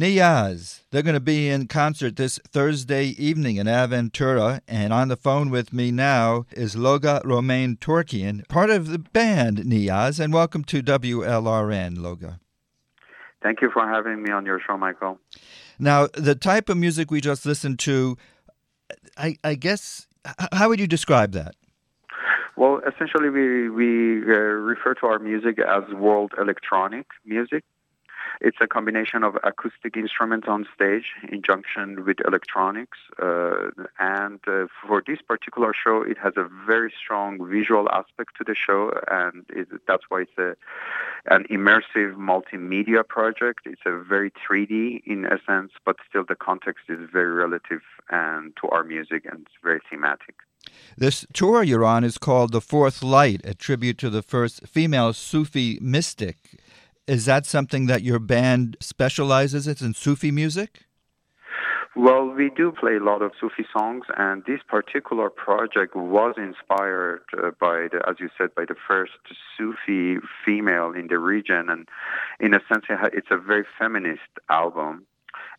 Niyaz. They're going to be in concert this Thursday evening in Aventura, and on the phone with me now is Loga Ramin Torkian, part of the band Niyaz, and welcome to WLRN, Loga. Thank you for having me on your show, Michael. Now, the type of music we just listened to, I, I guess, how would you describe that? Well, essentially, we, we uh, refer to our music as world electronic music. It's a combination of acoustic instruments on stage in junction with electronics. Uh, and uh, for this particular show, it has a very strong visual aspect to the show, and it, that's why it's a, an immersive multimedia project. It's a very 3D in a sense, but still the context is very relative and to our music and it's very thematic. This tour you're on is called The Fourth Light, a tribute to the first female Sufi mystic. Is that something that your band specializes in, in Sufi music? Well, we do play a lot of Sufi songs, and this particular project was inspired uh, by the, as you said, by the first Sufi female in the region, and in a sense, it's a very feminist album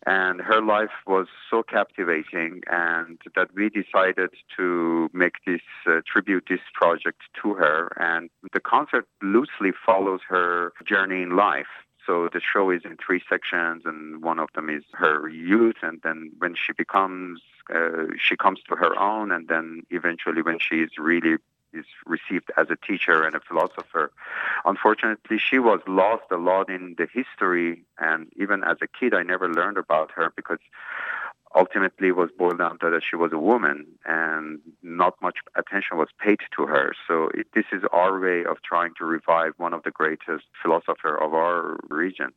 and her life was so captivating and that we decided to make this uh, tribute this project to her. And the concert loosely follows her journey in life. So the show is in three sections and one of them is her youth. And then when she becomes uh, she comes to her own and then eventually when she is really is received as a teacher and a philosopher. Unfortunately, she was lost a lot in the history, and even as a kid, I never learned about her because ultimately it was boiled down to that she was a woman and not much attention was paid to her. So it, this is our way of trying to revive one of the greatest philosophers of our region.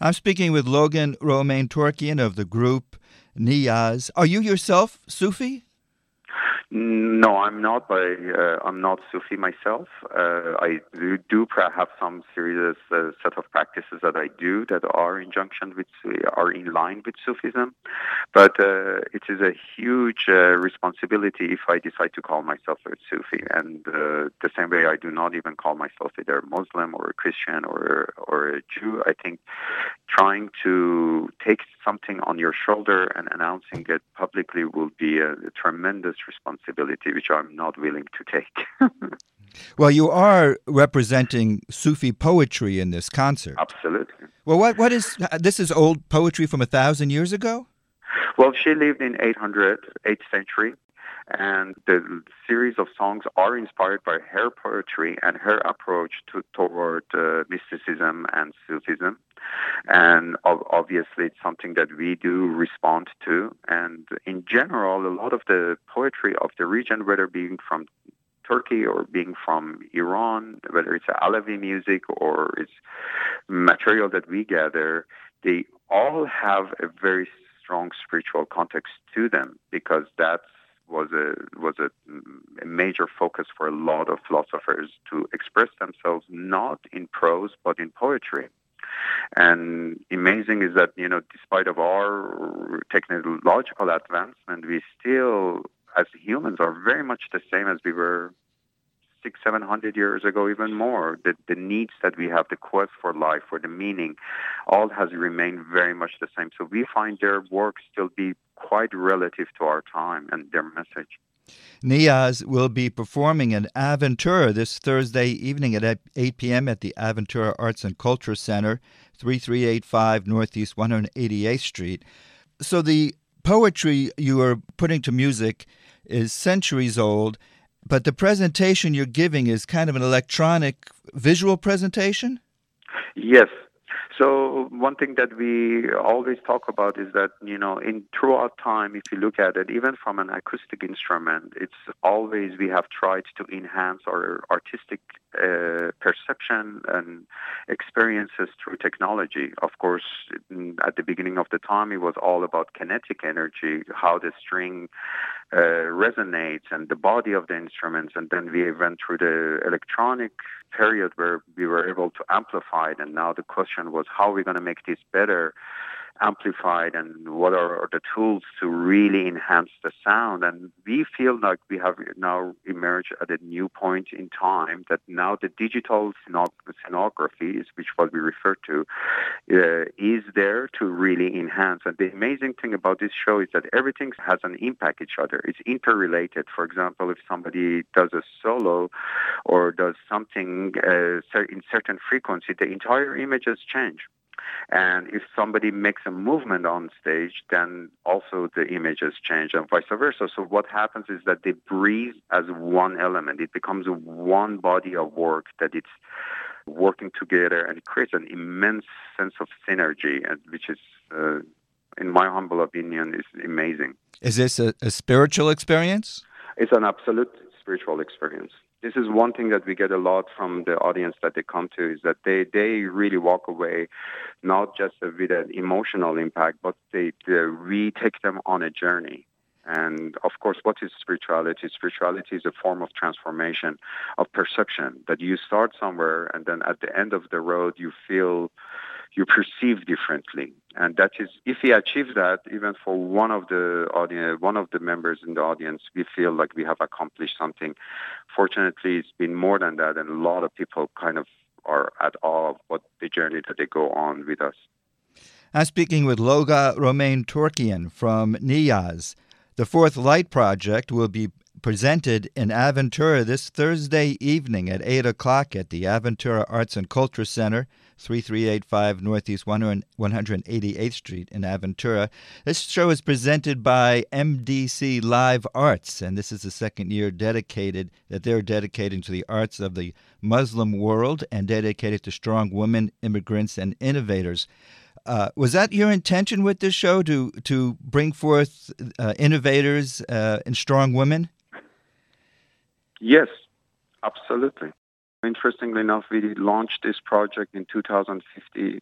I'm speaking with Logan Ramin Torkian of the group Niyaz. Are you yourself Sufi? No, I'm not. But uh, I'm not Sufi myself. Uh, I do, do have some serious uh, set of practices that I do that are in junction with are in line with Sufism. But uh, it is a huge uh, responsibility if I decide to call myself a Sufi. And uh, the same way, I do not even call myself either a Muslim or a Christian or or a Jew. I think trying to take something on your shoulder and announcing it publicly will be a, a tremendous responsibility, which I'm not willing to take. well, you are representing Sufi poetry in this concert. Absolutely. Well, what what is this? Is old poetry from a thousand years ago? Well, she lived in 800, 8th century, and the series of songs are inspired by her poetry and her approach to, toward uh, mysticism and Sufism. And obviously, it's something that we do respond to. And in general, a lot of the poetry of the region, whether being from Turkey or being from Iran, whether it's Alawi music or it's material that we gather, they all have a very strong spiritual context to them because that's was a was a, a, major focus for a lot of philosophers to express themselves not in prose but in poetry. And amazing is that you know, despite of our technological advancement, we still, as humans, are very much the same as we were six, seven hundred years ago, even more. The, the needs that we have, the quest for life, for the meaning, all has remained very much the same. So we find their work still be quite relative to our time and their message. Niyaz will be performing in Aventura this Thursday evening at 8 p.m. at the Aventura Arts and Culture Center, 3385 Northeast 188th Street. So the poetry you are putting to music is centuries old but the presentation you're giving is kind of an electronic visual presentation? Yes. So one thing that we always talk about is that you know in throughout time, if you look at it, even from an acoustic instrument, it's always we have tried to enhance our artistic uh, perception and experiences through technology. Of course, at the beginning of the time, it was all about kinetic energy, how the string uh, resonates and the body of the instruments. And then we went through the electronic period where we were able to amplify it. And now the question was, how are we going to make this better? Amplified and what are the tools to really enhance the sound. And we feel like we have now emerged at a new point in time that now the digital scenography, which what we refer to, uh, is there to really enhance. And the amazing thing about this show is that everything has an impact each other. It's interrelated. For example, if somebody does a solo or does something uh, in certain frequency, the entire images change. And if somebody makes a movement on stage, then also the images change and vice versa. So what happens is that they breathe as one element. It becomes one body of work that it's working together and it creates an immense sense of synergy, which is, uh, in my humble opinion, is amazing. Is this a, a spiritual experience? It's an absolute spiritual experience this is one thing that we get a lot from the audience that they come to is that they, they really walk away not just with an emotional impact, but they, they we take them on a journey. And of course, what is spirituality? Spirituality is a form of transformation of perception that you start somewhere and then at the end of the road you feel you perceive differently. And that is, if we achieve that, even for one of the audience, one of the members in the audience, we feel like we have accomplished something. Fortunately, it's been more than that, and a lot of people kind of are at awe of what the journey that they go on with us. I'm speaking with Loga Ramin Torkian from Niyaz. The Fourth Light Project will be presented in Aventura this Thursday evening at 8 o'clock at the Aventura Arts and Culture Center, 3385 Northeast 188th Street in Aventura. This show is presented by MDC Live Arts, and this is the second year dedicated that they're dedicating to the arts of the Muslim world and dedicated to strong women, immigrants, and innovators. Uh, was that your intention with this show to to bring forth uh, innovators uh, and strong women? Yes, absolutely. Interestingly enough, we launched this project in 2015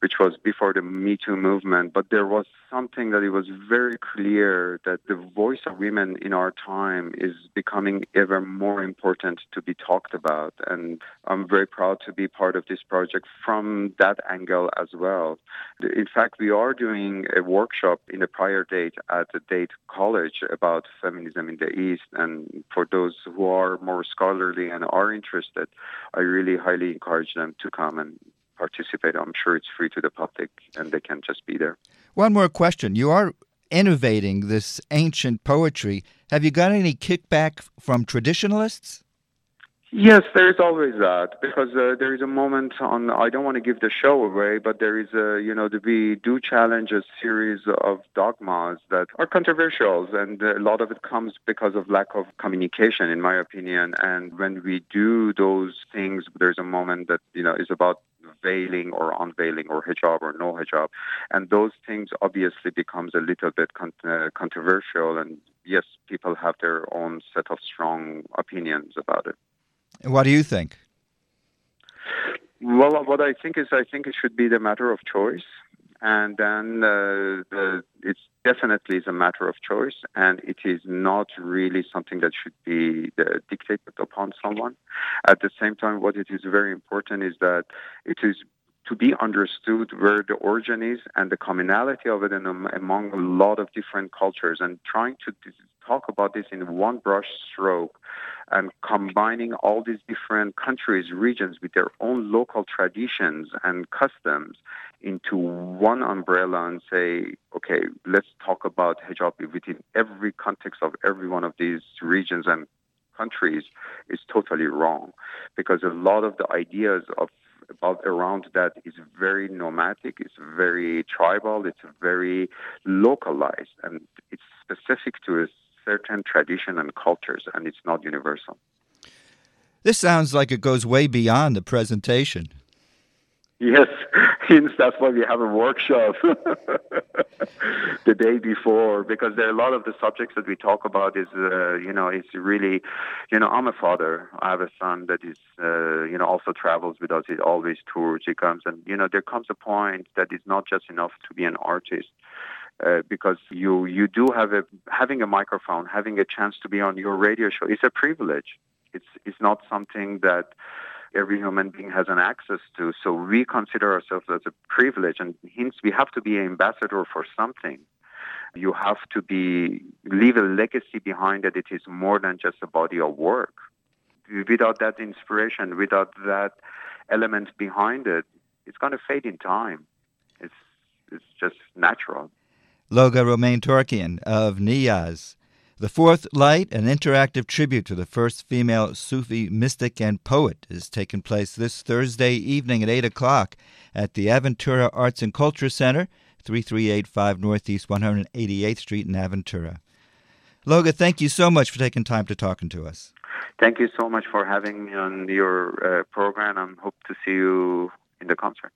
which was before the Me Too movement. But there was something that it was very clear that the voice of women in our time is becoming ever more important to be talked about. And I'm very proud to be part of this project from that angle as well. In fact, we are doing a workshop in a prior date at the Dade College about feminism in the East. And for those who are more scholarly and are interested, I really highly encourage them to come and participate. I'm sure it's free to the public and they can just be there. One more question. You are innovating this ancient poetry. Have you got any kickback from traditionalists? Yes, there is always that because uh, there is a moment on. I don't want to give the show away, but there is a you know we do challenge a series of dogmas that are controversial, and a lot of it comes because of lack of communication, in my opinion. And when we do those things, there's a moment that you know is about veiling or unveiling or hijab or no hijab. And those things obviously becomes a little bit con- uh, controversial. And yes, people have their own set of strong opinions about it. What do you think? Well, what I think is I think it should be the matter of choice and then uh, the, it's definitely is a matter of choice, and it is not really something that should be uh, dictated upon someone. At the same time, what it is very important is that it is to be understood where the origin is and the commonality of it and um, among a lot of different cultures and trying to talk about this in one brush stroke and combining all these different countries, regions with their own local traditions and customs into one umbrella and say, okay, let's talk about hijab within every context of every one of these regions and countries is totally wrong because a lot of the ideas of about around that is very nomadic, it's very tribal, it's very localized, and it's specific to a certain tradition and cultures, and it's not universal. This sounds like it goes way beyond the presentation. Yes, hence that's why we have a workshop the day before because there are a lot of the subjects that we talk about is uh, you know it's really you know I'm a father. I have a son that is uh, you know also travels with us. He always tours. He comes and you know there comes a point that it's not just enough to be an artist uh, because you you do have a having a microphone having a chance to be on your radio show it's a privilege. It's it's not something that every human being has an access to. So we consider ourselves as a privilege, and hence we have to be an ambassador for something. You have to be leave a legacy behind that it is more than just a body of work. Without that inspiration, without that element behind it, it's going to fade in time. It's it's just natural. Loga Ramin Torkian of Niyaz. The Fourth Light, an interactive tribute to the first female Sufi mystic and poet, is taking place this Thursday evening at 8 o'clock at the Aventura Arts and Culture Center, 3385 Northeast 188th Street in Aventura. Loga, thank you so much for taking time to talking to us. Thank you so much for having me on your uh, program and hope to see you in the concert.